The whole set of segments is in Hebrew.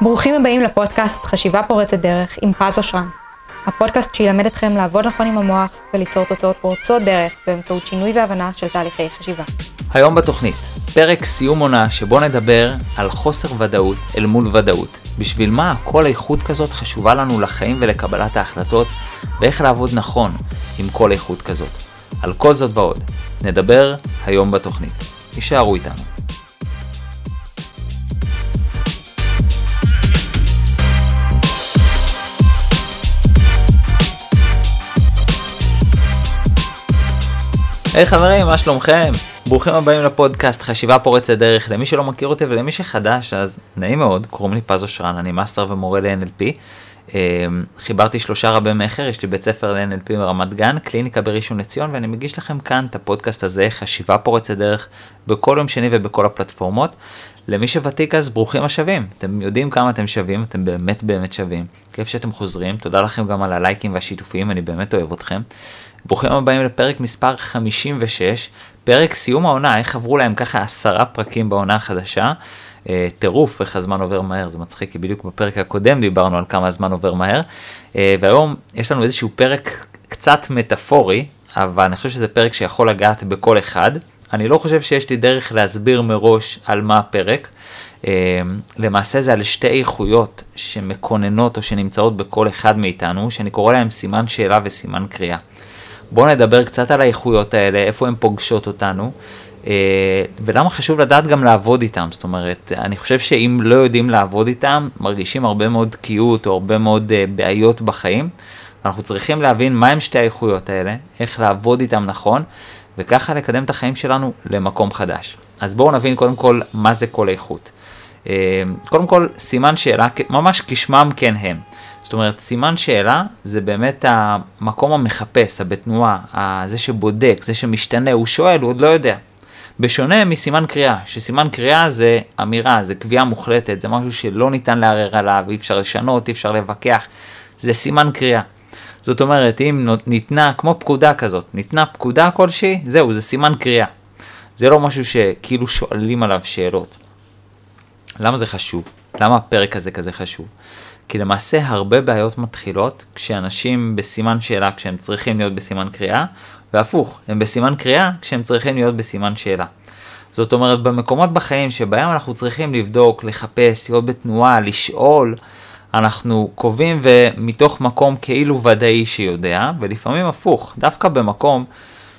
ברוכים הבאים לפודקאסט חשיבה פורצת דרך עם פז אושרן. הפודקאסט שילמד אתכם לעבוד נכון עם המוח וליצור תוצאות פורצות דרך באמצעות שינוי והבנה של תהליכי חשיבה. היום בתוכנית, פרק סיום עונה שבו נדבר על חוסר ודאות אל מול ודאות. בשביל מה כל איכות כזאת חשובה לנו לחיים ולקבלת ההחלטות, ואיך לעבוד נכון עם כל איכות כזאת. על כל זאת ועוד, נדבר היום בתוכנית. הישארו איתנו. היי hey, חברים, מה שלומכם? ברוכים הבאים לפודקאסט חשיבה פורצת דרך. למי שלא מכיר אותי ולמי שחדש, אז נעים מאוד, קוראים לי פז אושרן, אני מאסטר ומורה ל-NLP. אמ, חיברתי שלושה רבי מכר, יש לי בית ספר ל-NLP ברמת גן, קליניקה בראשון לציון, ואני מגיש לכם כאן את הפודקאסט הזה, חשיבה פורצת דרך, בכל יום שני ובכל הפלטפורמות. למי שוותיק אז ברוכים השבים, אתם יודעים כמה אתם שווים, אתם באמת באמת שווים. כיף שאתם חוזרים, תודה לכם גם על הלייקים והשיתופים, אני באמת אוהב אתכם. ברוכים הבאים לפרק מספר 56, פרק סיום העונה, איך עברו להם ככה עשרה פרקים בעונה החדשה. אה, טירוף איך הזמן עובר מהר, זה מצחיק, כי בדיוק בפרק הקודם דיברנו על כמה הזמן עובר מהר, אה, והיום יש לנו איזשהו פרק קצת מטאפורי, אבל אני חושב שזה פרק שיכול לגעת בכל אחד. אני לא חושב שיש לי דרך להסביר מראש על מה הפרק. אה, למעשה זה על שתי איכויות שמקוננות או שנמצאות בכל אחד מאיתנו, שאני קורא להם סימן שאלה וסימן קריאה. בואו נדבר קצת על האיכויות האלה, איפה הן פוגשות אותנו, אה, ולמה חשוב לדעת גם לעבוד איתם, זאת אומרת, אני חושב שאם לא יודעים לעבוד איתם, מרגישים הרבה מאוד תקיעות או הרבה מאוד אה, בעיות בחיים. אנחנו צריכים להבין מהם שתי האיכויות האלה, איך לעבוד איתם נכון, וככה לקדם את החיים שלנו למקום חדש. אז בואו נבין קודם כל מה זה כל איכות. אה, קודם כל, סימן שאלה, ממש כשמם כן הם. זאת אומרת, סימן שאלה זה באמת המקום המחפש, הבתנועה, זה שבודק, זה שמשתנה, הוא שואל, הוא עוד לא יודע. בשונה מסימן קריאה, שסימן קריאה זה אמירה, זה קביעה מוחלטת, זה משהו שלא ניתן לערער עליו, אי אפשר לשנות, אי אפשר להתווכח, זה סימן קריאה. זאת אומרת, אם ניתנה, כמו פקודה כזאת, ניתנה פקודה כלשהי, זהו, זה סימן קריאה. זה לא משהו שכאילו שואלים עליו שאלות. למה זה חשוב? למה הפרק הזה כזה חשוב? כי למעשה הרבה בעיות מתחילות כשאנשים בסימן שאלה כשהם צריכים להיות בסימן קריאה, והפוך, הם בסימן קריאה כשהם צריכים להיות בסימן שאלה. זאת אומרת, במקומות בחיים שבהם אנחנו צריכים לבדוק, לחפש, להיות בתנועה, לשאול, אנחנו קובעים ומתוך מקום כאילו ודאי שיודע, ולפעמים הפוך, דווקא במקום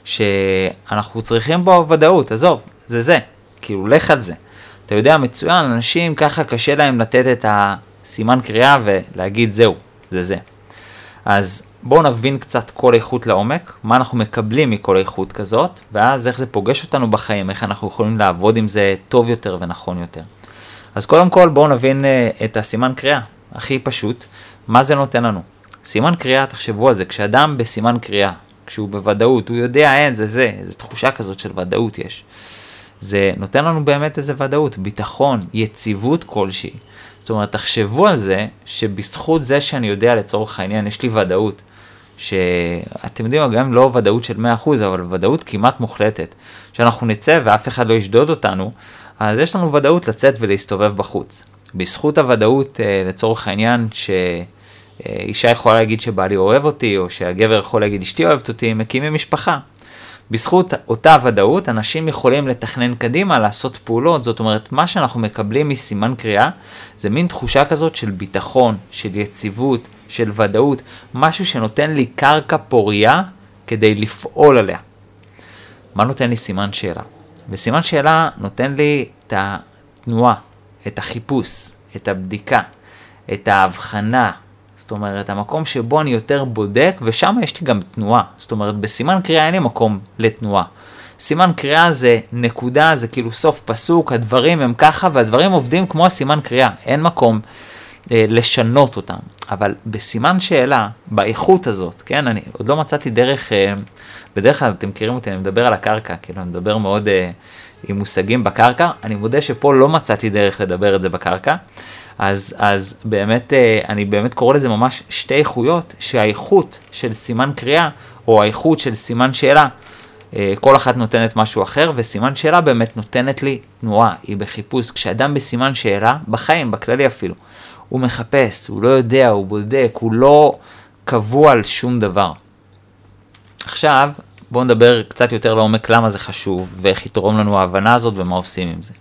שאנחנו צריכים בו ודאות, עזוב, זה זה, כאילו לך על זה. אתה יודע מצוין, אנשים ככה קשה להם לתת את הסימן קריאה ולהגיד זהו, זה זה. אז בואו נבין קצת כל איכות לעומק, מה אנחנו מקבלים מכל איכות כזאת, ואז איך זה פוגש אותנו בחיים, איך אנחנו יכולים לעבוד עם זה טוב יותר ונכון יותר. אז קודם כל בואו נבין uh, את הסימן קריאה, הכי פשוט, מה זה נותן לנו. סימן קריאה, תחשבו על זה, כשאדם בסימן קריאה, כשהוא בוודאות, הוא יודע אין, זה זה, איזו תחושה כזאת של ודאות יש. זה נותן לנו באמת איזה ודאות, ביטחון, יציבות כלשהי. זאת אומרת, תחשבו על זה, שבזכות זה שאני יודע לצורך העניין, יש לי ודאות, שאתם יודעים, גם לא ודאות של 100%, אבל ודאות כמעט מוחלטת, שאנחנו נצא ואף אחד לא ישדוד אותנו, אז יש לנו ודאות לצאת ולהסתובב בחוץ. בזכות הוודאות, אה, לצורך העניין, שאישה יכולה להגיד שבעלי אוהב אותי, או שהגבר יכול להגיד אשתי אוהבת אותי, מקימים משפחה. בזכות אותה ודאות, אנשים יכולים לתכנן קדימה, לעשות פעולות, זאת אומרת, מה שאנחנו מקבלים מסימן קריאה, זה מין תחושה כזאת של ביטחון, של יציבות, של ודאות, משהו שנותן לי קרקע פורייה כדי לפעול עליה. מה נותן לי סימן שאלה? וסימן שאלה נותן לי את התנועה, את החיפוש, את הבדיקה, את ההבחנה, זאת אומרת, המקום שבו אני יותר בודק, ושם יש לי גם תנועה. זאת אומרת, בסימן קריאה אין לי מקום לתנועה. סימן קריאה זה נקודה, זה כאילו סוף פסוק, הדברים הם ככה, והדברים עובדים כמו הסימן קריאה, אין מקום אה, לשנות אותם. אבל בסימן שאלה, באיכות הזאת, כן, אני עוד לא מצאתי דרך, אה, בדרך כלל אתם מכירים אותי, אני מדבר על הקרקע, כאילו אני מדבר מאוד אה, עם מושגים בקרקע, אני מודה שפה לא מצאתי דרך לדבר את זה בקרקע. אז, אז באמת, אה, אני באמת קורא לזה ממש שתי איכויות, שהאיכות של סימן קריאה, או האיכות של סימן שאלה, אה, כל אחת נותנת משהו אחר, וסימן שאלה באמת נותנת לי תנועה, היא בחיפוש. כשאדם בסימן שאלה, בחיים, בכללי אפילו, הוא מחפש, הוא לא יודע, הוא בודק, הוא לא קבוע על שום דבר. עכשיו, בואו נדבר קצת יותר לעומק למה זה חשוב, ואיך יתרום לנו ההבנה הזאת ומה עושים עם זה.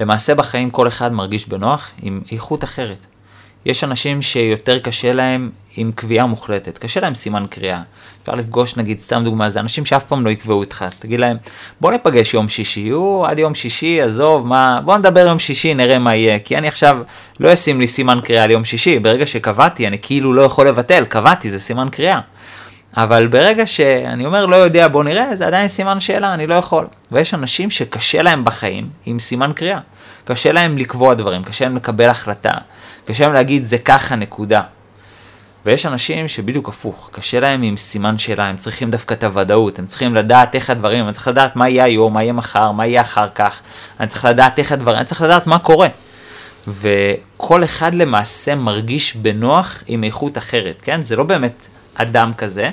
למעשה בחיים כל אחד מרגיש בנוח עם איכות אחרת. יש אנשים שיותר קשה להם עם קביעה מוחלטת, קשה להם סימן קריאה. אפשר לפגוש נגיד, סתם דוגמה, זה אנשים שאף פעם לא יקבעו איתך, תגיד להם, בוא ניפגש יום שישי, הוא עד יום שישי, עזוב, מה, בוא נדבר יום שישי, נראה מה יהיה, כי אני עכשיו לא אשים לי סימן קריאה ליום שישי, ברגע שקבעתי, אני כאילו לא יכול לבטל, קבעתי, זה סימן קריאה. אבל ברגע שאני אומר לא יודע, בוא נראה, זה עדיין סימן שאלה, אני לא יכול. ויש אנשים שקשה להם בחיים עם סימן קריאה. קשה להם לקבוע דברים, קשה להם לקבל החלטה, קשה להם להגיד זה ככה נקודה. ויש אנשים שבדיוק הפוך, קשה להם עם סימן שאלה, הם צריכים דווקא את הוודאות, הם צריכים לדעת איך הדברים, אני צריך לדעת מה יהיה היום, מה יהיה מחר, מה יהיה אחר כך, אני צריך לדעת איך הדברים, אני צריך לדעת מה קורה. וכל אחד למעשה מרגיש בנוח עם איכות אחרת, כן? זה לא באמת אדם כזה.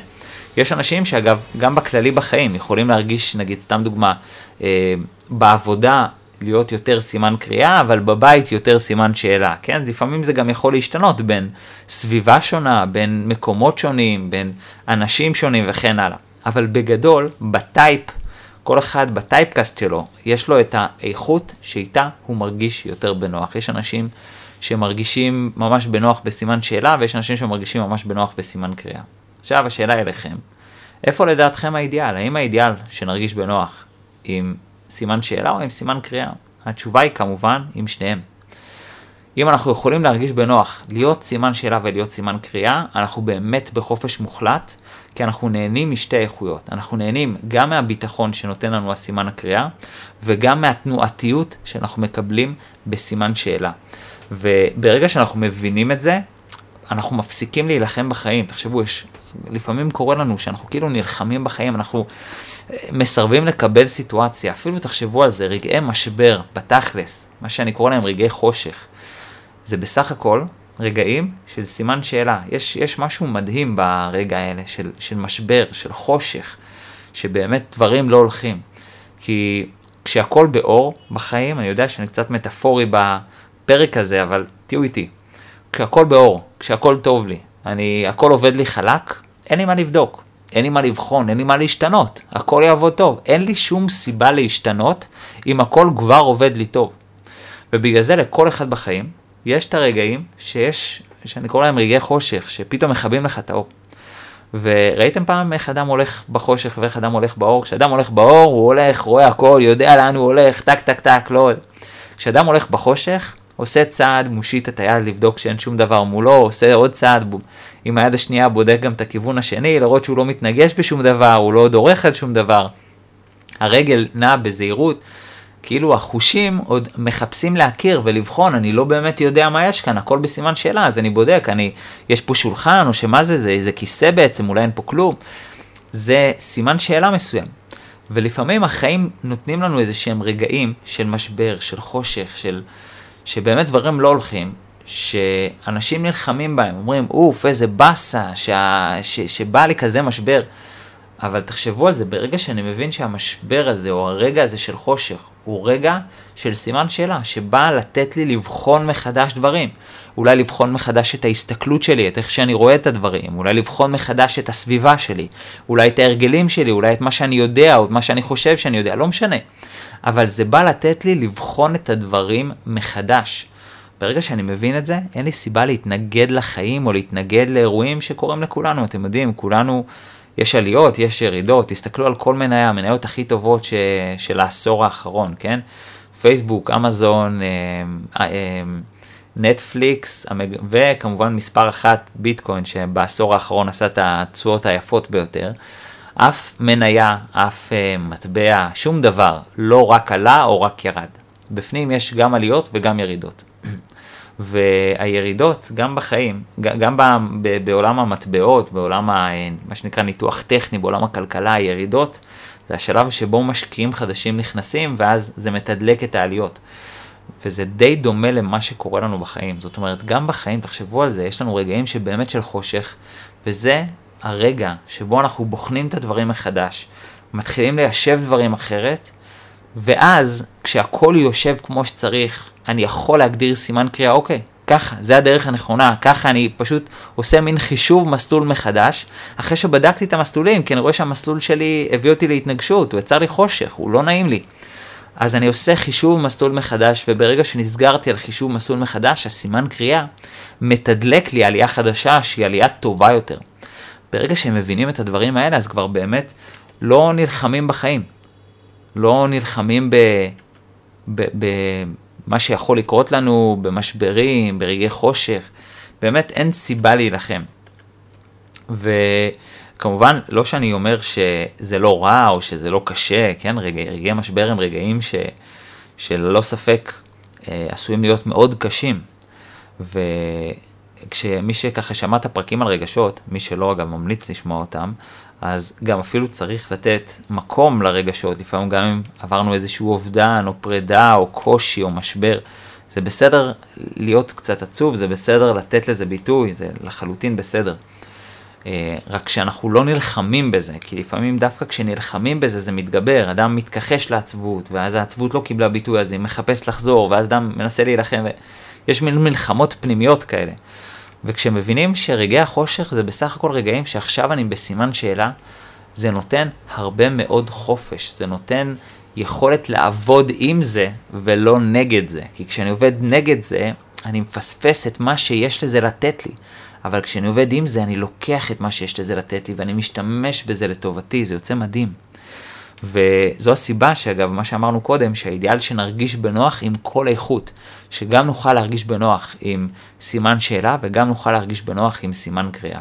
יש אנשים שאגב, גם בכללי בחיים, יכולים להרגיש, נגיד, סתם דוגמה, אה, בעבודה להיות יותר סימן קריאה, אבל בבית יותר סימן שאלה, כן? לפעמים זה גם יכול להשתנות בין סביבה שונה, בין מקומות שונים, בין אנשים שונים וכן הלאה. אבל בגדול, בטייפ, כל אחד בטייפקאסט שלו, יש לו את האיכות שאיתה הוא מרגיש יותר בנוח. יש אנשים שמרגישים ממש בנוח בסימן שאלה, ויש אנשים שמרגישים ממש בנוח בסימן קריאה. עכשיו השאלה אליכם, איפה לדעתכם האידיאל? האם האידיאל שנרגיש בנוח עם סימן שאלה או עם סימן קריאה? התשובה היא כמובן עם שניהם. אם אנחנו יכולים להרגיש בנוח להיות סימן שאלה ולהיות סימן קריאה, אנחנו באמת בחופש מוחלט, כי אנחנו נהנים משתי איכויות. אנחנו נהנים גם מהביטחון שנותן לנו הסימן הקריאה, וגם מהתנועתיות שאנחנו מקבלים בסימן שאלה. וברגע שאנחנו מבינים את זה, אנחנו מפסיקים להילחם בחיים. תחשבו, יש, לפעמים קורה לנו שאנחנו כאילו נלחמים בחיים, אנחנו אה, מסרבים לקבל סיטואציה. אפילו תחשבו על זה, רגעי משבר, בתכלס, מה שאני קורא להם רגעי חושך. זה בסך הכל רגעים של סימן שאלה. יש, יש משהו מדהים ברגע האלה של, של משבר, של חושך, שבאמת דברים לא הולכים. כי כשהכול באור בחיים, אני יודע שאני קצת מטאפורי בפרק הזה, אבל תהיו איתי. כשהכל באור, כשהכל טוב לי, אני, הכל עובד לי חלק, אין לי מה לבדוק, אין לי מה לבחון, אין לי מה להשתנות, הכל יעבוד טוב, אין לי שום סיבה להשתנות אם הכל כבר עובד לי טוב. ובגלל זה לכל אחד בחיים, יש את הרגעים שיש, שאני קורא להם רגעי חושך, שפתאום מכבים לך את האור. וראיתם פעם איך אדם הולך בחושך ואיך אדם הולך באור? כשאדם הולך באור, הוא הולך, רואה הכל, יודע לאן הוא הולך, טק טק טק, לא... כשאדם הולך בחושך, עושה צעד, מושיט את היד לבדוק שאין שום דבר מולו, עושה עוד צעד, עם היד השנייה בודק גם את הכיוון השני, לראות שהוא לא מתנגש בשום דבר, הוא לא דורך על שום דבר. הרגל נעה בזהירות, כאילו החושים עוד מחפשים להכיר ולבחון, אני לא באמת יודע מה יש כאן, הכל בסימן שאלה, אז אני בודק, אני, יש פה שולחן, או שמה זה, זה איזה כיסא בעצם, אולי אין פה כלום. זה סימן שאלה מסוים. ולפעמים החיים נותנים לנו איזה שהם רגעים של משבר, של חושך, של... שבאמת דברים לא הולכים, שאנשים נלחמים בהם, אומרים, אוף, איזה באסה, שה... ש... שבא לי כזה משבר. אבל תחשבו על זה, ברגע שאני מבין שהמשבר הזה, או הרגע הזה של חושך, הוא רגע של סימן שאלה, שבא לתת לי לבחון מחדש דברים. אולי לבחון מחדש את ההסתכלות שלי, את איך שאני רואה את הדברים, אולי לבחון מחדש את הסביבה שלי, אולי את ההרגלים שלי, אולי את מה שאני יודע, או את מה שאני חושב שאני יודע, לא משנה. אבל זה בא לתת לי לבחון את הדברים מחדש. ברגע שאני מבין את זה, אין לי סיבה להתנגד לחיים או להתנגד לאירועים שקורים לכולנו. אתם יודעים, כולנו, יש עליות, יש ירידות, תסתכלו על כל מניה, המניות הכי טובות ש, של העשור האחרון, כן? פייסבוק, אמזון, אה, אה, נטפליקס, וכמובן מספר אחת ביטקוין, שבעשור האחרון עשה את התשואות היפות ביותר. אף מניה, אף uh, מטבע, שום דבר, לא רק עלה או רק ירד. בפנים יש גם עליות וגם ירידות. והירידות, גם בחיים, גם בעולם המטבעות, בעולם ה, מה שנקרא ניתוח טכני, בעולם הכלכלה, הירידות, זה השלב שבו משקיעים חדשים נכנסים, ואז זה מתדלק את העליות. וזה די דומה למה שקורה לנו בחיים. זאת אומרת, גם בחיים, תחשבו על זה, יש לנו רגעים שבאמת של חושך, וזה הרגע שבו אנחנו בוחנים את הדברים מחדש, מתחילים ליישב דברים אחרת, ואז כשהכול יושב כמו שצריך, אני יכול להגדיר סימן קריאה, אוקיי, ככה, זה הדרך הנכונה, ככה אני פשוט עושה מין חישוב מסלול מחדש, אחרי שבדקתי את המסלולים, כי אני רואה שהמסלול שלי הביא אותי להתנגשות, הוא יצר לי חושך, הוא לא נעים לי. אז אני עושה חישוב מסלול מחדש, וברגע שנסגרתי על חישוב מסלול מחדש, הסימן קריאה מתדלק לי עלייה חדשה שהיא עלייה טובה יותר. ברגע שהם מבינים את הדברים האלה, אז כבר באמת לא נלחמים בחיים. לא נלחמים ב... ב... ב... מה שיכול לקרות לנו במשברים, ברגעי חושך, באמת אין סיבה להילחם. וכמובן, לא שאני אומר שזה לא רע או שזה לא קשה, כן, רגעי, רגעי משבר הם רגעים ש, שללא ספק אה, עשויים להיות מאוד קשים. וכשמי שככה שמע את הפרקים על רגשות, מי שלא אגב ממליץ לשמוע אותם, אז גם אפילו צריך לתת מקום לרגשות, לפעמים גם אם עברנו איזשהו אובדן או פרידה או קושי או משבר. זה בסדר להיות קצת עצוב, זה בסדר לתת לזה ביטוי, זה לחלוטין בסדר. אה, רק שאנחנו לא נלחמים בזה, כי לפעמים דווקא כשנלחמים בזה זה מתגבר, אדם מתכחש לעצבות, ואז העצבות לא קיבלה ביטוי, אז היא מחפש לחזור, ואז אדם מנסה להילחם, יש מין מלחמות פנימיות כאלה. וכשמבינים שרגעי החושך זה בסך הכל רגעים שעכשיו אני בסימן שאלה, זה נותן הרבה מאוד חופש, זה נותן יכולת לעבוד עם זה ולא נגד זה. כי כשאני עובד נגד זה, אני מפספס את מה שיש לזה לתת לי. אבל כשאני עובד עם זה, אני לוקח את מה שיש לזה לתת לי ואני משתמש בזה לטובתי, זה יוצא מדהים. וזו הסיבה שאגב, מה שאמרנו קודם, שהאידיאל שנרגיש בנוח עם כל איכות, שגם נוכל להרגיש בנוח עם סימן שאלה וגם נוכל להרגיש בנוח עם סימן קריאה.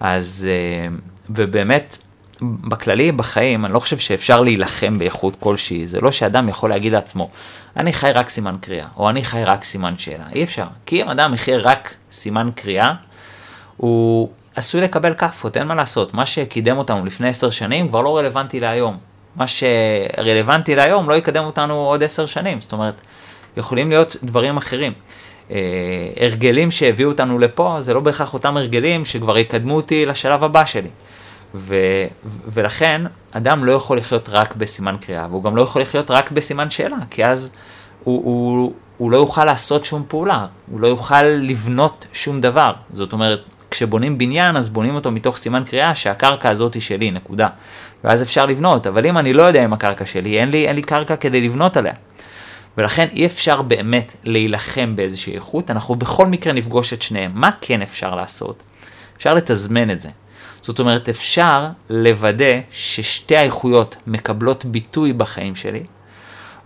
אז, אה, ובאמת, בכללי, בחיים, אני לא חושב שאפשר להילחם באיכות כלשהי, זה לא שאדם יכול להגיד לעצמו, אני חי רק סימן קריאה, או אני חי רק סימן שאלה, אי אפשר. כי אם אדם יחיה רק סימן קריאה, הוא עשוי לקבל כאפות, אין מה לעשות. מה שקידם אותנו לפני עשר שנים כבר לא רלוונטי להיום. מה שרלוונטי להיום לא יקדם אותנו עוד עשר שנים, זאת אומרת, יכולים להיות דברים אחרים. אה, הרגלים שהביאו אותנו לפה, זה לא בהכרח אותם הרגלים שכבר יקדמו אותי לשלב הבא שלי. ו, ולכן, אדם לא יכול לחיות רק בסימן קריאה, והוא גם לא יכול לחיות רק בסימן שאלה, כי אז הוא, הוא, הוא לא יוכל לעשות שום פעולה, הוא לא יוכל לבנות שום דבר. זאת אומרת, כשבונים בניין, אז בונים אותו מתוך סימן קריאה שהקרקע הזאת היא שלי, נקודה. ואז אפשר לבנות, אבל אם אני לא יודע אם הקרקע שלי, אין לי, אין לי קרקע כדי לבנות עליה. ולכן אי אפשר באמת להילחם באיזושהי איכות, אנחנו בכל מקרה נפגוש את שניהם. מה כן אפשר לעשות? אפשר לתזמן את זה. זאת אומרת, אפשר לוודא ששתי האיכויות מקבלות ביטוי בחיים שלי,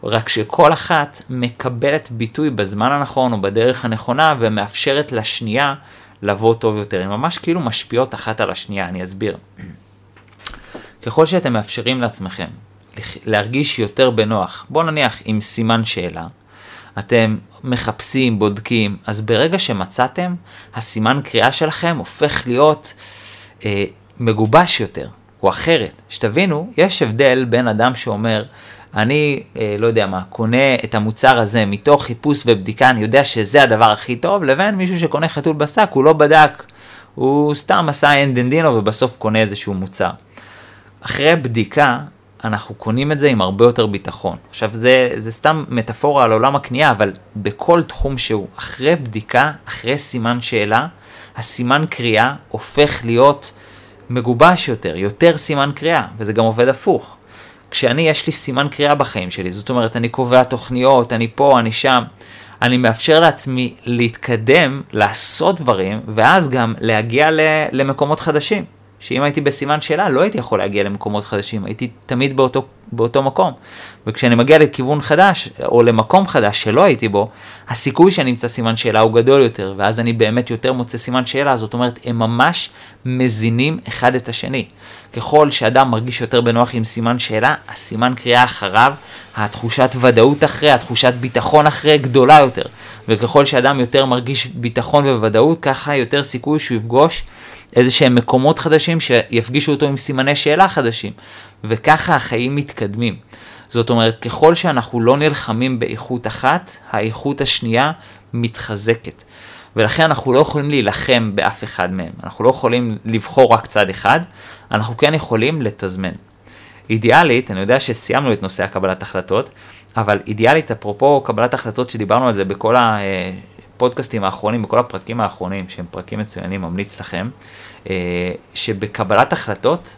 רק שכל אחת מקבלת ביטוי בזמן הנכון או בדרך הנכונה ומאפשרת לשנייה לבוא טוב יותר. הן ממש כאילו משפיעות אחת על השנייה, אני אסביר. ככל שאתם מאפשרים לעצמכם להרגיש יותר בנוח, בואו נניח עם סימן שאלה, אתם מחפשים, בודקים, אז ברגע שמצאתם, הסימן קריאה שלכם הופך להיות אה, מגובש יותר, או אחרת. שתבינו, יש הבדל בין אדם שאומר, אני, אה, לא יודע מה, קונה את המוצר הזה מתוך חיפוש ובדיקה, אני יודע שזה הדבר הכי טוב, לבין מישהו שקונה חתול בשק, הוא לא בדק, הוא סתם עשה אנדנדינו ובסוף קונה איזשהו מוצר. אחרי בדיקה, אנחנו קונים את זה עם הרבה יותר ביטחון. עכשיו, זה, זה סתם מטאפורה על עולם הקנייה, אבל בכל תחום שהוא, אחרי בדיקה, אחרי סימן שאלה, הסימן קריאה הופך להיות מגובש יותר, יותר סימן קריאה, וזה גם עובד הפוך. כשאני, יש לי סימן קריאה בחיים שלי, זאת אומרת, אני קובע תוכניות, אני פה, אני שם, אני מאפשר לעצמי להתקדם, לעשות דברים, ואז גם להגיע למקומות חדשים. שאם הייתי בסימן שאלה, לא הייתי יכול להגיע למקומות חדשים, הייתי תמיד באותו, באותו מקום. וכשאני מגיע לכיוון חדש, או למקום חדש שלא הייתי בו, הסיכוי שאני אמצא סימן שאלה הוא גדול יותר, ואז אני באמת יותר מוצא סימן שאלה, זאת אומרת, הם ממש מזינים אחד את השני. ככל שאדם מרגיש יותר בנוח עם סימן שאלה, הסימן קריאה אחריו, התחושת ודאות אחרי, התחושת ביטחון אחרי, גדולה יותר. וככל שאדם יותר מרגיש ביטחון וודאות, ככה יותר סיכוי שהוא יפגוש איזה שהם מקומות חדשים שיפגישו אותו עם סימני שאלה חדשים. וככה החיים מתקדמים. זאת אומרת, ככל שאנחנו לא נלחמים באיכות אחת, האיכות השנייה מתחזקת. ולכן אנחנו לא יכולים להילחם באף אחד מהם. אנחנו לא יכולים לבחור רק צד אחד, אנחנו כן יכולים לתזמן. אידיאלית, אני יודע שסיימנו את נושא הקבלת החלטות, אבל אידיאלית, אפרופו קבלת החלטות שדיברנו על זה בכל הפודקאסטים האחרונים, בכל הפרקים האחרונים, שהם פרקים מצוינים, ממליץ לכם, אה, שבקבלת החלטות,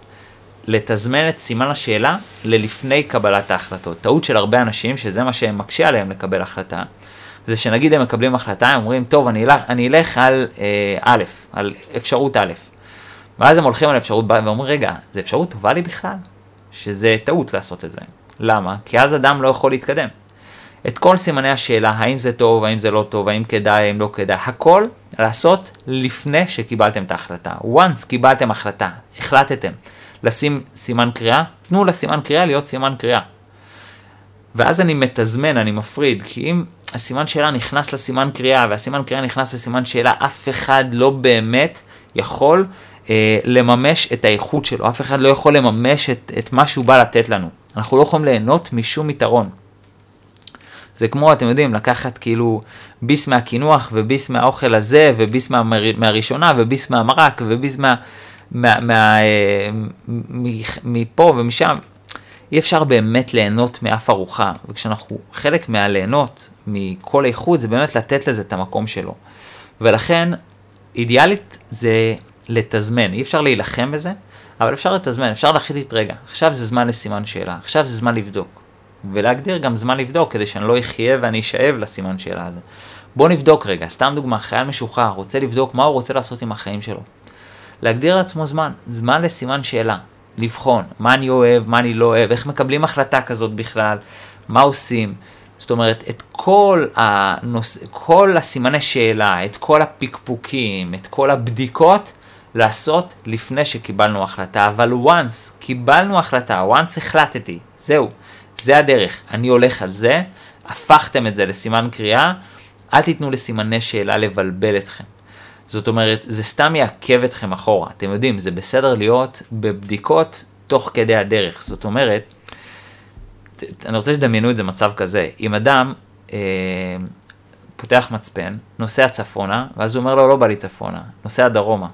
לתזמן את סימן השאלה ללפני קבלת ההחלטות. טעות של הרבה אנשים, שזה מה שמקשה עליהם לקבל החלטה, זה שנגיד הם מקבלים החלטה, הם אומרים, טוב, אני אלך, אני אלך על אה, א', על אפשרות א', ואז הם הולכים על אפשרות ב' ואומרים, רגע, זו אפשרות טובה לי בכלל? שזה טעות לעשות את זה. למה? כי אז אדם לא יכול להתקדם. את כל סימני השאלה, האם זה טוב, האם זה לא טוב, האם כדאי, האם לא כדאי, הכל לעשות לפני שקיבלתם את ההחלטה. once קיבלתם החלטה, החלטתם לשים סימן קריאה, תנו לסימן קריאה להיות סימן קריאה. ואז אני מתזמן, אני מפריד, כי אם הסימן שאלה נכנס לסימן קריאה והסימן קריאה נכנס לסימן שאלה, אף אחד לא באמת יכול אה, לממש את האיכות שלו, אף אחד לא יכול לממש את, את מה שהוא בא לתת לנו. אנחנו לא יכולים ליהנות משום יתרון. זה כמו, אתם יודעים, לקחת כאילו ביס מהקינוח וביס מהאוכל הזה וביס מה, מהראשונה וביס מהמרק וביס מה, מה, מה, אה, מפה ומשם. אי אפשר באמת ליהנות מאף ארוחה, וכשאנחנו חלק מהליהנות מכל איכות זה באמת לתת לזה את המקום שלו. ולכן, אידיאלית זה לתזמן, אי אפשר להילחם בזה, אבל אפשר לתזמן, אפשר להחליט רגע, עכשיו זה זמן לסימן שאלה, עכשיו זה זמן לבדוק. ולהגדיר גם זמן לבדוק, כדי שאני לא אחיה ואני אשאב לסימן שאלה הזה. בוא נבדוק רגע, סתם דוגמה, חייל משוחרר רוצה לבדוק מה הוא רוצה לעשות עם החיים שלו. להגדיר לעצמו זמן, זמן לסימן שאלה, לבחון מה אני אוהב, מה אני לא אוהב, איך מקבלים החלטה כזאת בכלל, מה עושים. זאת אומרת, את כל, הנוס... כל הסימני שאלה, את כל הפקפוקים, את כל הבדיקות, לעשות לפני שקיבלנו החלטה, אבל once קיבלנו החלטה, once החלטתי, זהו, זה הדרך, אני הולך על זה, הפכתם את זה לסימן קריאה, אל תיתנו לסימני שאלה לבלבל אתכם. זאת אומרת, זה סתם יעכב אתכם אחורה. אתם יודעים, זה בסדר להיות בבדיקות תוך כדי הדרך. זאת אומרת, אני רוצה שתדמיינו את זה מצב כזה. אם אדם אה, פותח מצפן, נוסע צפונה, ואז הוא אומר לו, לא בא לי צפונה, נוסע דרומה.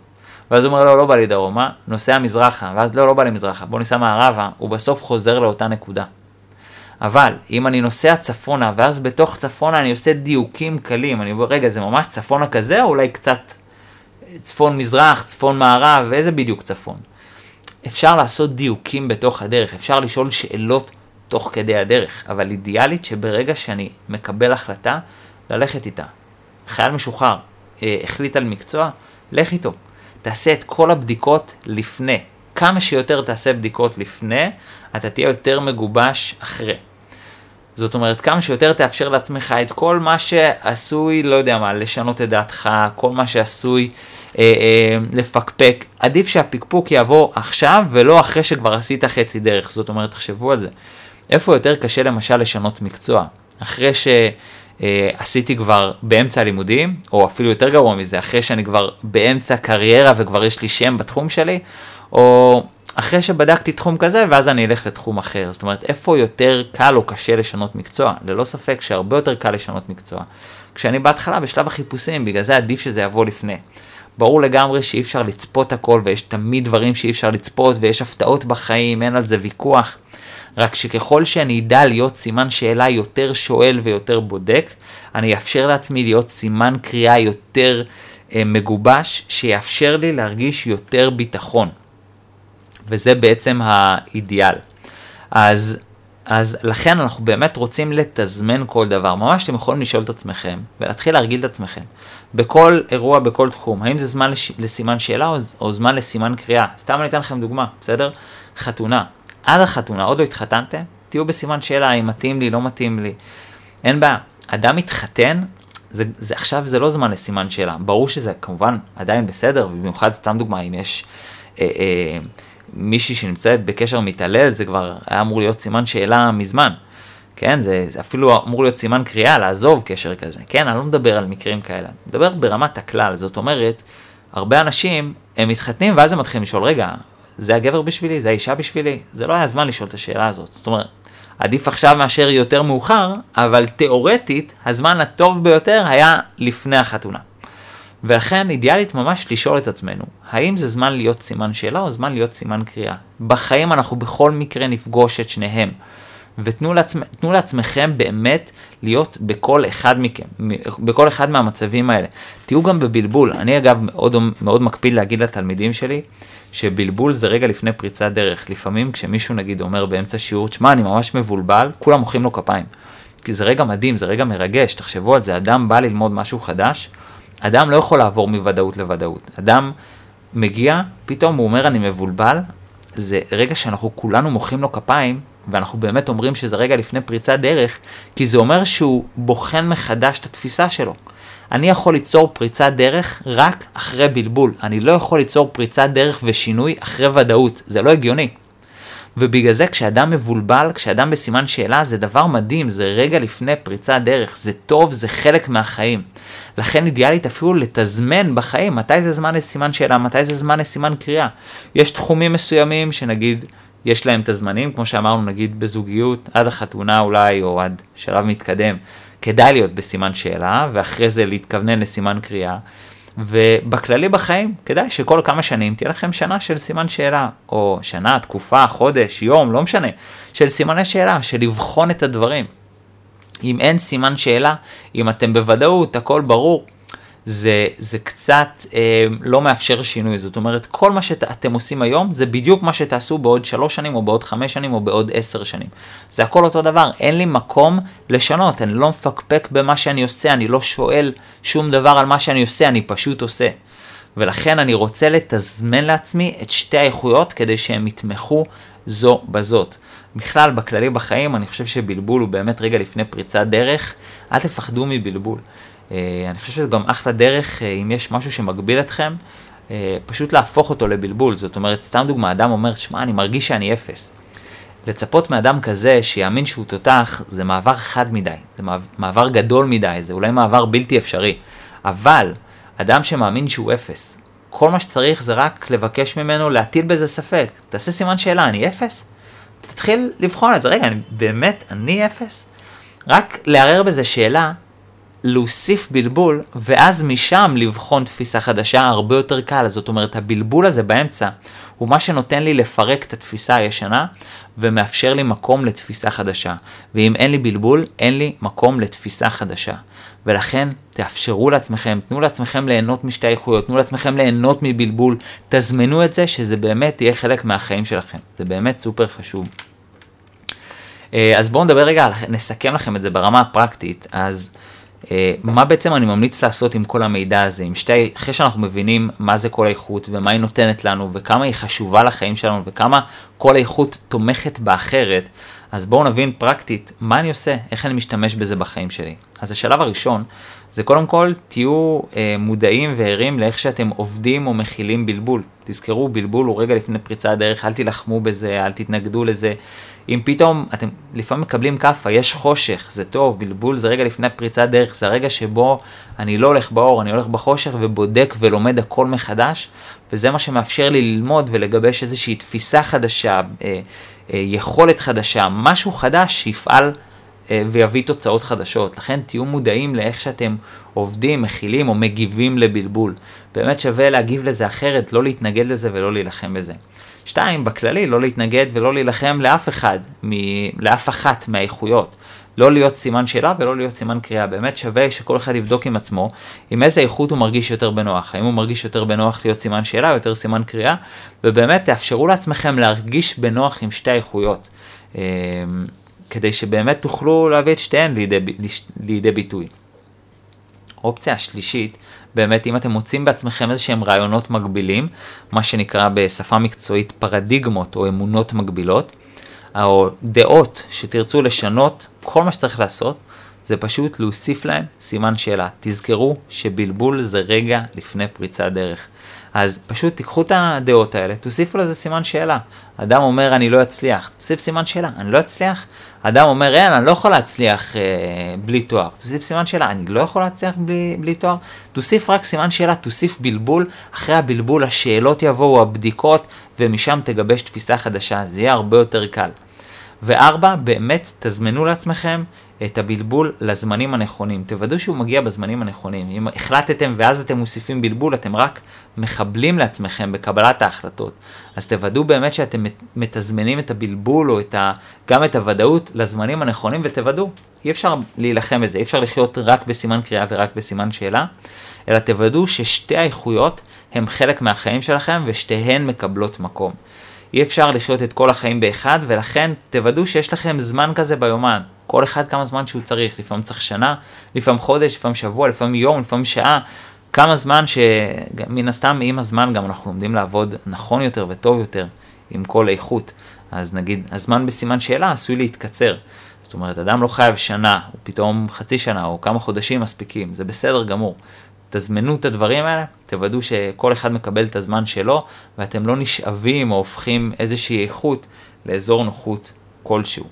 ואז הוא אומר לו, לא בא לי דרומה, נוסע מזרחה, ואז לא, לא בא לי מזרחה, בוא ניסע מערבה, הוא בסוף חוזר לאותה נקודה. אבל אם אני נוסע צפונה, ואז בתוך צפונה אני עושה דיוקים קלים, אני אומר, רגע, זה ממש צפונה כזה, או אולי קצת צפון מזרח, צפון מערב, ואיזה בדיוק צפון? אפשר לעשות דיוקים בתוך הדרך, אפשר לשאול שאלות תוך כדי הדרך, אבל אידיאלית שברגע שאני מקבל החלטה, ללכת איתה. חייל משוחרר אה, החליט על מקצוע, לך איתו. תעשה את כל הבדיקות לפני. כמה שיותר תעשה בדיקות לפני, אתה תהיה יותר מגובש אחרי. זאת אומרת, כמה שיותר תאפשר לעצמך את כל מה שעשוי, לא יודע מה, לשנות את דעתך, כל מה שעשוי אה, אה, לפקפק. עדיף שהפקפוק יעבור עכשיו ולא אחרי שכבר עשית חצי דרך. זאת אומרת, תחשבו על זה. איפה יותר קשה למשל לשנות מקצוע? אחרי שעשיתי אה, כבר באמצע הלימודים, או אפילו יותר גרוע מזה, אחרי שאני כבר באמצע קריירה וכבר יש לי שם בתחום שלי, או אחרי שבדקתי תחום כזה, ואז אני אלך לתחום אחר. זאת אומרת, איפה יותר קל או קשה לשנות מקצוע? ללא ספק שהרבה יותר קל לשנות מקצוע. כשאני בהתחלה, בשלב החיפושים, בגלל זה עדיף שזה יבוא לפני. ברור לגמרי שאי אפשר לצפות הכל, ויש תמיד דברים שאי אפשר לצפות, ויש הפתעות בחיים, אין על זה ויכוח. רק שככל שאני אדע להיות סימן שאלה יותר שואל ויותר בודק, אני אאפשר לעצמי להיות סימן קריאה יותר אה, מגובש, שיאפשר לי להרגיש יותר ביטחון. וזה בעצם האידיאל. אז, אז לכן אנחנו באמת רוצים לתזמן כל דבר. ממש אתם יכולים לשאול את עצמכם ולהתחיל להרגיל את עצמכם. בכל אירוע, בכל תחום, האם זה זמן לש... לסימן שאלה או, או זמן לסימן קריאה? סתם אני אתן לכם דוגמה, בסדר? חתונה. עד החתונה, עוד לא התחתנתם? תהיו בסימן שאלה, אם מתאים לי, לא מתאים לי. אין בעיה. אדם מתחתן, זה, זה עכשיו זה לא זמן לסימן שאלה. ברור שזה כמובן עדיין בסדר, ובמיוחד סתם דוגמה, אם יש... אה, אה, מישהי שנמצאת בקשר מתעלל, זה כבר היה אמור להיות סימן שאלה מזמן. כן, זה, זה אפילו אמור להיות סימן קריאה לעזוב קשר כזה. כן, אני לא מדבר על מקרים כאלה, אני מדבר ברמת הכלל. זאת אומרת, הרבה אנשים, הם מתחתנים ואז הם מתחילים לשאול, רגע, זה הגבר בשבילי? זה האישה בשבילי? זה לא היה זמן לשאול את השאלה הזאת. זאת אומרת, עדיף עכשיו מאשר יותר מאוחר, אבל תיאורטית, הזמן הטוב ביותר היה לפני החתונה. ולכן אידיאלית ממש לשאול את עצמנו, האם זה זמן להיות סימן שאלה או זמן להיות סימן קריאה? בחיים אנחנו בכל מקרה נפגוש את שניהם. ותנו לעצמ, לעצמכם באמת להיות בכל אחד מכם, בכל אחד מהמצבים האלה. תהיו גם בבלבול. אני אגב מאוד, מאוד מקפיד להגיד לתלמידים שלי, שבלבול זה רגע לפני פריצת דרך. לפעמים כשמישהו נגיד אומר באמצע שיעור, תשמע, אני ממש מבולבל, כולם מוחאים לו כפיים. כי זה רגע מדהים, זה רגע מרגש, תחשבו על זה, אדם בא ללמוד משהו חדש, אדם לא יכול לעבור מוודאות לוודאות. אדם מגיע, פתאום הוא אומר אני מבולבל, זה רגע שאנחנו כולנו מוחאים לו כפיים, ואנחנו באמת אומרים שזה רגע לפני פריצת דרך, כי זה אומר שהוא בוחן מחדש את התפיסה שלו. אני יכול ליצור פריצת דרך רק אחרי בלבול. אני לא יכול ליצור פריצת דרך ושינוי אחרי ודאות. זה לא הגיוני. ובגלל זה כשאדם מבולבל, כשאדם בסימן שאלה, זה דבר מדהים, זה רגע לפני פריצת דרך, זה טוב, זה חלק מהחיים. לכן אידיאלית אפילו לתזמן בחיים, מתי זה זמן לסימן שאלה, מתי זה זמן לסימן קריאה. יש תחומים מסוימים שנגיד, יש להם את הזמנים, כמו שאמרנו, נגיד בזוגיות, עד החתונה אולי, או עד שלב מתקדם, כדאי להיות בסימן שאלה, ואחרי זה להתכוונן לסימן קריאה. ובכללי בחיים, כדאי שכל כמה שנים תהיה לכם שנה של סימן שאלה, או שנה, תקופה, חודש, יום, לא משנה, של סימני שאלה, של לבחון את הדברים. אם אין סימן שאלה, אם אתם בוודאות, הכל ברור, זה, זה קצת אה, לא מאפשר שינוי. זאת אומרת, כל מה שאתם עושים היום, זה בדיוק מה שתעשו בעוד שלוש שנים, או בעוד חמש שנים, או בעוד עשר שנים. זה הכל אותו דבר, אין לי מקום לשנות, אני לא מפקפק במה שאני עושה, אני לא שואל שום דבר על מה שאני עושה, אני פשוט עושה. ולכן אני רוצה לתזמן לעצמי את שתי האיכויות כדי שהם יתמכו זו בזאת. בכלל, בכללי בחיים, אני חושב שבלבול הוא באמת רגע לפני פריצת דרך. אל תפחדו מבלבול. אה, אני חושב שזה גם אחלה דרך, אה, אם יש משהו שמגביל אתכם, אה, פשוט להפוך אותו לבלבול. זאת אומרת, סתם דוגמה, אדם אומר, שמע, אני מרגיש שאני אפס. לצפות מאדם כזה שיאמין שהוא תותח, זה מעבר חד מדי, זה מעבר גדול מדי, זה אולי מעבר בלתי אפשרי. אבל, אדם שמאמין שהוא אפס, כל מה שצריך זה רק לבקש ממנו להטיל בזה ספק. תעשה סימן שאלה, אני אפס? תתחיל לבחון את זה, רגע, אני, באמת, אני אפס? רק לערער בזה שאלה, להוסיף בלבול, ואז משם לבחון תפיסה חדשה הרבה יותר קל. זאת אומרת, הבלבול הזה באמצע הוא מה שנותן לי לפרק את התפיסה הישנה, ומאפשר לי מקום לתפיסה חדשה. ואם אין לי בלבול, אין לי מקום לתפיסה חדשה. ולכן, תאפשרו לעצמכם, תנו לעצמכם ליהנות משתי האיכויות, תנו לעצמכם ליהנות מבלבול, תזמנו את זה, שזה באמת יהיה חלק מהחיים שלכם. זה באמת סופר חשוב. אה, אז בואו נדבר רגע, נסכם לכם את זה ברמה הפרקטית. אז מה בעצם אני ממליץ לעשות עם כל המידע הזה, עם שתי, אחרי שאנחנו מבינים מה זה כל האיכות ומה היא נותנת לנו וכמה היא חשובה לחיים שלנו וכמה כל האיכות תומכת באחרת, אז בואו נבין פרקטית מה אני עושה, איך אני משתמש בזה בחיים שלי. אז השלב הראשון זה קודם כל תהיו אה, מודעים וערים לאיך שאתם עובדים או מכילים בלבול. תזכרו, בלבול הוא רגע לפני פריצה הדרך, אל תילחמו בזה, אל תתנגדו לזה. אם פתאום אתם לפעמים מקבלים כאפה, יש חושך, זה טוב, בלבול זה רגע לפני פריצת דרך, זה הרגע שבו אני לא הולך באור, אני הולך בחושך ובודק ולומד הכל מחדש, וזה מה שמאפשר לי ללמוד ולגבש איזושהי תפיסה חדשה, אה, אה, יכולת חדשה, משהו חדש שיפעל אה, ויביא תוצאות חדשות. לכן תהיו מודעים לאיך שאתם עובדים, מכילים או מגיבים לבלבול. באמת שווה להגיב לזה אחרת, לא להתנגד לזה ולא להילחם בזה. שתיים, בכללי, לא להתנגד ולא להילחם לאף אחד, מ... לאף אחת מהאיכויות. לא להיות סימן שאלה ולא להיות סימן קריאה. באמת שווה שכל אחד יבדוק עם עצמו עם איזה איכות הוא מרגיש יותר בנוח. האם הוא מרגיש יותר בנוח להיות סימן שאלה או יותר סימן קריאה, ובאמת תאפשרו לעצמכם להרגיש בנוח עם שתי האיכויות. אמ, כדי שבאמת תוכלו להביא את שתיהן לידי, לידי ביטוי. אופציה השלישית, באמת אם אתם מוצאים בעצמכם איזה שהם רעיונות מגבילים, מה שנקרא בשפה מקצועית פרדיגמות או אמונות מגבילות, או דעות שתרצו לשנות, כל מה שצריך לעשות זה פשוט להוסיף להם סימן שאלה. תזכרו שבלבול זה רגע לפני פריצת דרך. אז פשוט תיקחו את הדעות האלה, תוסיפו לזה סימן שאלה. אדם אומר אני לא אצליח, תוסיף סימן שאלה, אני לא אצליח. אדם אומר אין, אני לא יכול להצליח אה, בלי תואר, תוסיף סימן שאלה, אני לא יכול להצליח בלי, בלי תואר. תוסיף רק סימן שאלה, תוסיף בלבול, אחרי הבלבול השאלות יבואו, הבדיקות, ומשם תגבש תפיסה חדשה, זה יהיה הרבה יותר קל. וארבע, באמת תזמנו לעצמכם את הבלבול לזמנים הנכונים. תוודאו שהוא מגיע בזמנים הנכונים. אם החלטתם ואז אתם מוסיפים בלבול, אתם רק מחבלים לעצמכם בקבלת ההחלטות. אז תוודאו באמת שאתם מתזמנים את הבלבול או את ה, גם את הוודאות לזמנים הנכונים ותוודאו. אי אפשר להילחם בזה, אי אפשר לחיות רק בסימן קריאה ורק בסימן שאלה, אלא תוודאו ששתי האיכויות הם חלק מהחיים שלכם ושתיהן מקבלות מקום. אי אפשר לחיות את כל החיים באחד, ולכן תוודאו שיש לכם זמן כזה ביומן. כל אחד כמה זמן שהוא צריך, לפעמים צריך שנה, לפעמים חודש, לפעמים שבוע, לפעמים יום, לפעמים שעה. כמה זמן שמן הסתם עם הזמן גם אנחנו לומדים לעבוד נכון יותר וטוב יותר עם כל איכות. אז נגיד, הזמן בסימן שאלה עשוי להתקצר. זאת אומרת, אדם לא חייב שנה, או פתאום חצי שנה, או כמה חודשים מספיקים, זה בסדר גמור. תזמנו את הדברים האלה, תוודאו שכל אחד מקבל את הזמן שלו, ואתם לא נשאבים או הופכים איזושהי איכות לאזור נוחות כלשהו.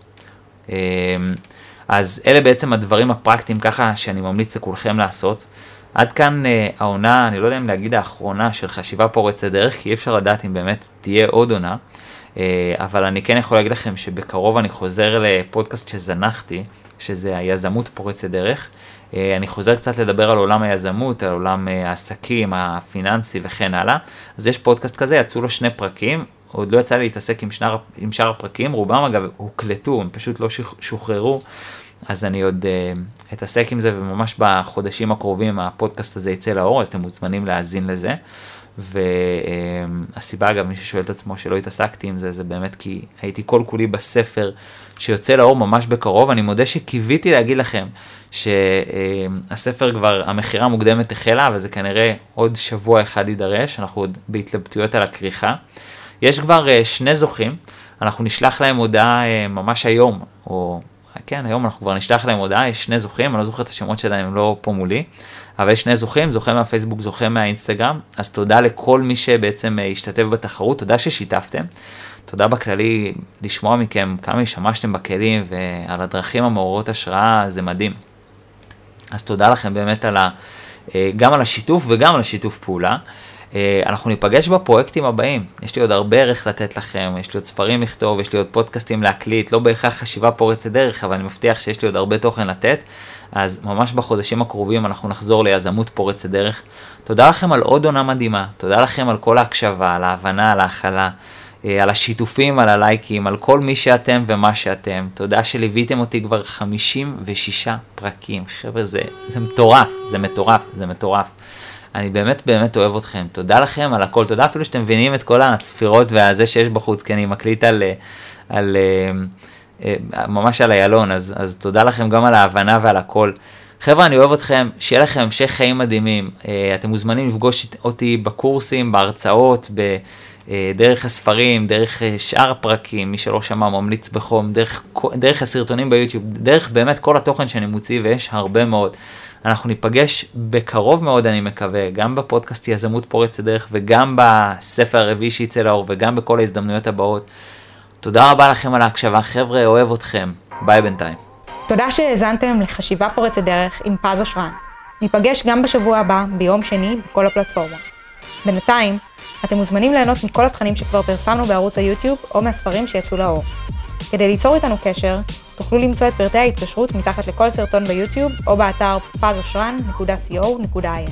אמ, אז אלה בעצם הדברים הפרקטיים ככה שאני ממליץ לכולכם לעשות. עד כאן אה, העונה, אני לא יודע אם להגיד האחרונה של חשיבה פורצת דרך, כי אי אפשר לדעת אם באמת תהיה עוד עונה, אה, אבל אני כן יכול להגיד לכם שבקרוב אני חוזר לפודקאסט שזנחתי, שזה היזמות פורצת דרך. אה, אני חוזר קצת לדבר על עולם היזמות, על עולם העסקים, הפיננסי וכן הלאה. אז יש פודקאסט כזה, יצאו לו שני פרקים, עוד לא יצא לי להתעסק עם, שנר, עם שאר הפרקים, רובם אגב הוקלטו, הם פשוט לא שוחררו, אז אני עוד uh, אתעסק עם זה, וממש בחודשים הקרובים הפודקאסט הזה יצא לאור, אז אתם מוזמנים להאזין לזה. והסיבה אגב, מי ששואל את עצמו שלא התעסקתי עם זה, זה באמת כי הייתי כל כולי בספר שיוצא לאור ממש בקרוב. אני מודה שקיוויתי להגיד לכם שהספר כבר, המכירה המוקדמת החלה, אבל זה כנראה עוד שבוע אחד יידרש, אנחנו עוד בהתלבטויות על הכריכה. יש כבר אה, שני זוכים, אנחנו נשלח להם הודעה אה, ממש היום, או כן, היום אנחנו כבר נשלח להם הודעה, יש שני זוכים, אני לא זוכר את השמות שלהם, הם לא פה מולי, אבל יש שני זוכים, זוכה מהפייסבוק, זוכה מהאינסטגרם, אז תודה לכל מי שבעצם אה, השתתף בתחרות, תודה ששיתפתם. תודה בכללי לשמוע מכם כמה השתמשתם בכלים ועל הדרכים המעוררות השראה, זה מדהים. אז תודה לכם באמת על ה, גם על השיתוף וגם על השיתוף פעולה. אה, אנחנו ניפגש בפרויקטים הבאים. יש לי עוד הרבה ערך לתת לכם, יש לי עוד ספרים לכתוב, יש לי עוד פודקאסטים להקליט, לא בהכרח חשיבה פורצת דרך, אבל אני מבטיח שיש לי עוד הרבה תוכן לתת. אז ממש בחודשים הקרובים אנחנו נחזור ליזמות פורצת דרך. תודה לכם על עוד עונה מדהימה, תודה לכם על כל ההקשבה, על ההבנה, על ההכלה. אה, על השיתופים, על הלייקים, על כל מי שאתם ומה שאתם. תודה שליוויתם אותי כבר 56 פרקים. חבר'ה, זה, זה מטורף, זה מטורף, זה מטורף. אני באמת באמת אוהב אתכם. תודה לכם על הכל, תודה אפילו שאתם מבינים את כל הצפירות והזה שיש בחוץ, כי אני מקליט על, אה, על, על אה, ממש על איילון, אז, אז תודה לכם גם על ההבנה ועל הכל. חבר'ה, אני אוהב אתכם, שיהיה לכם המשך חיים מדהימים. אתם מוזמנים לפגוש אותי בקורסים, בהרצאות. אה, דרך הספרים, דרך אה, שאר הפרקים, מי שלא שמע ממליץ בחום, דרך, דרך הסרטונים ביוטיוב, דרך באמת כל התוכן שאני מוציא, ויש הרבה מאוד. אנחנו ניפגש בקרוב מאוד, אני מקווה, גם בפודקאסט יזמות פורצת דרך, וגם בספר הרביעי שיצא לאור, וגם בכל ההזדמנויות הבאות. תודה רבה לכם על ההקשבה, חבר'ה, אוהב אתכם. ביי בינתיים. תודה שהאזנתם לחשיבה פורצת דרך עם פז אושרן. ניפגש גם בשבוע הבא, ביום שני, בכל הפלטפורמות. בינתיים, אתם מוזמנים ליהנות מכל התכנים שכבר פרסמנו בערוץ היוטיוב או מהספרים שיצאו לאור. כדי ליצור איתנו קשר, תוכלו למצוא את פרטי ההתקשרות מתחת לכל סרטון ביוטיוב או באתר pazosran.co.il.